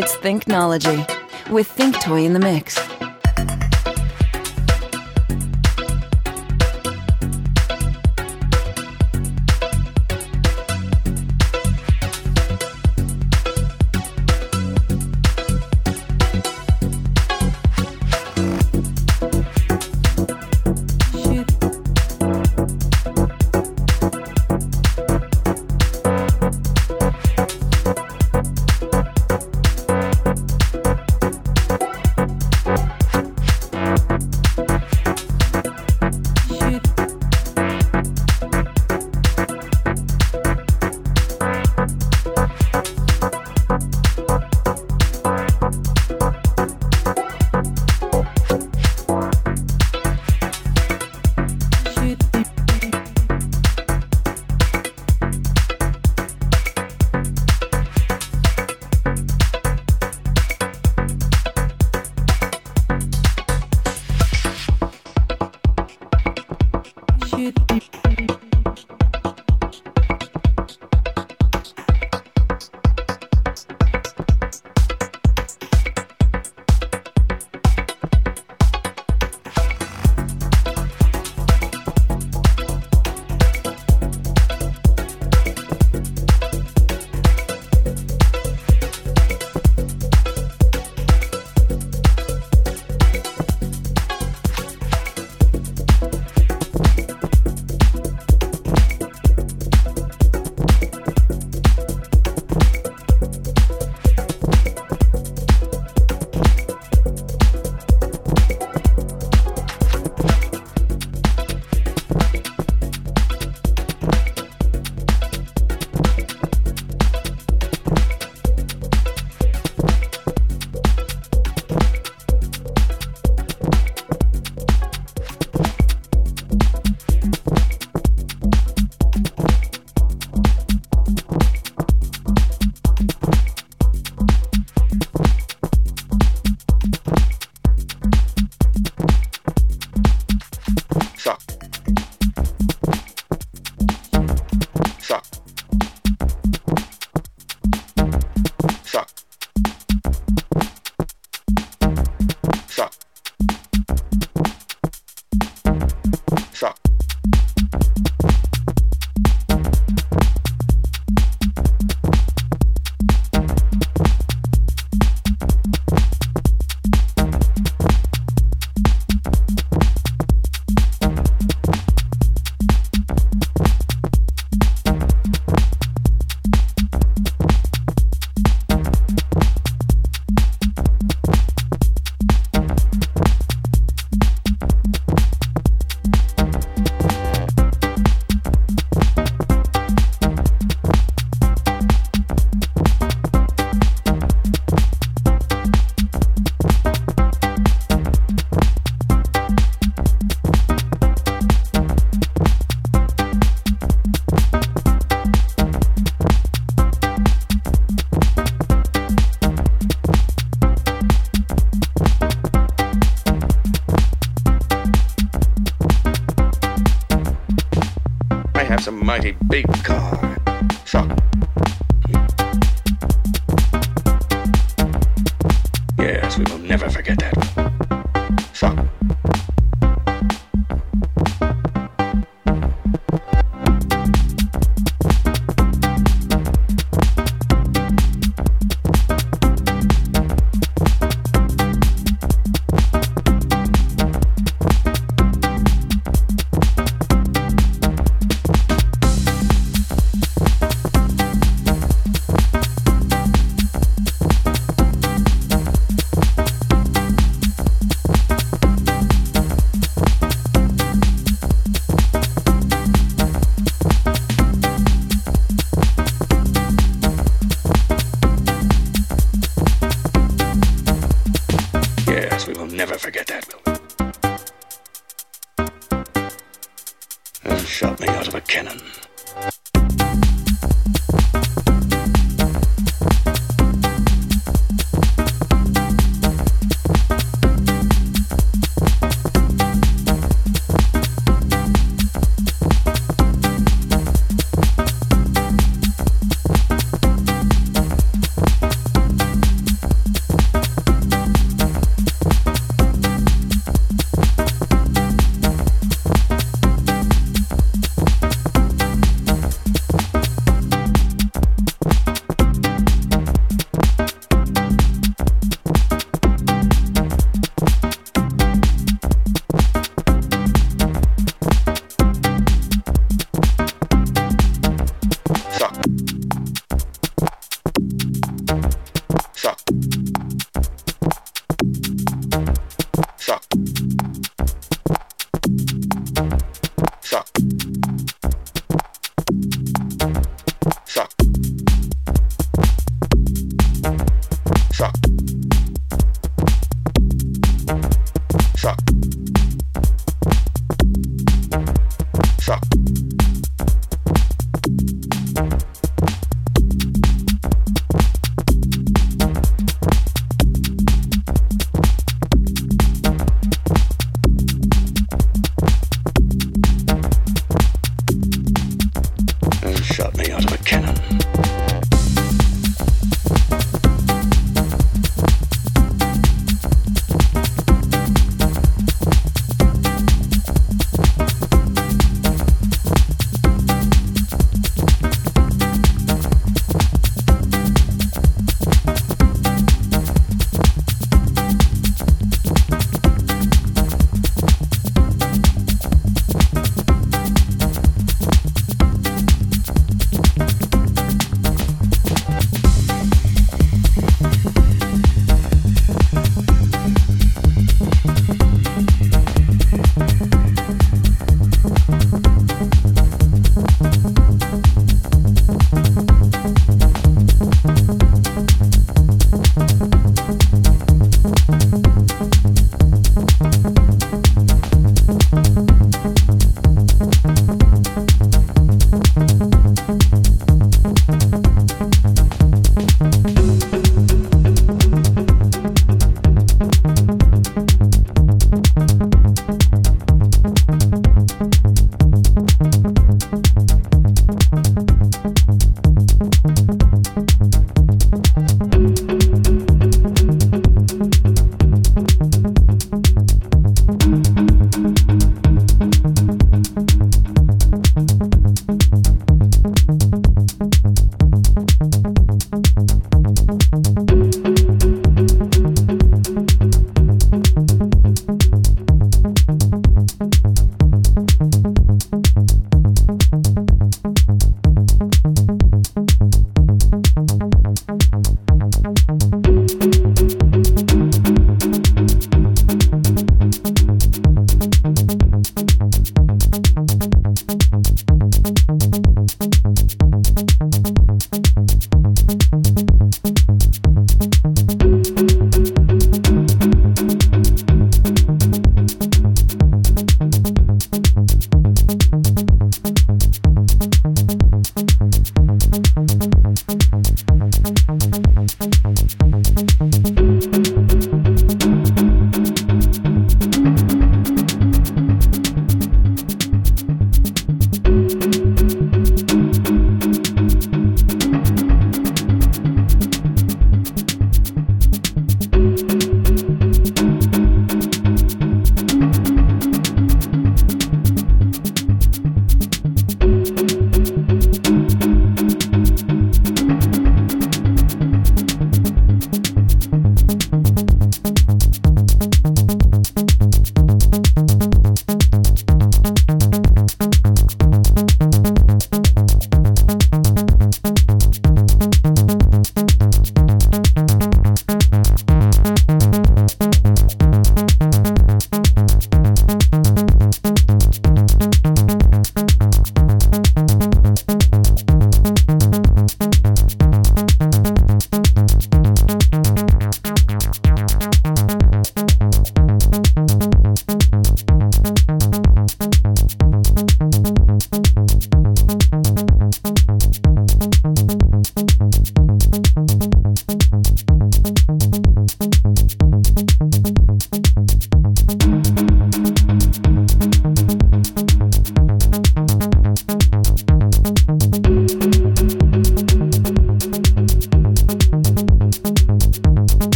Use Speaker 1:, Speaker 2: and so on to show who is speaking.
Speaker 1: It's Thinknology with Think Toy in the mix.
Speaker 2: Dip, dip.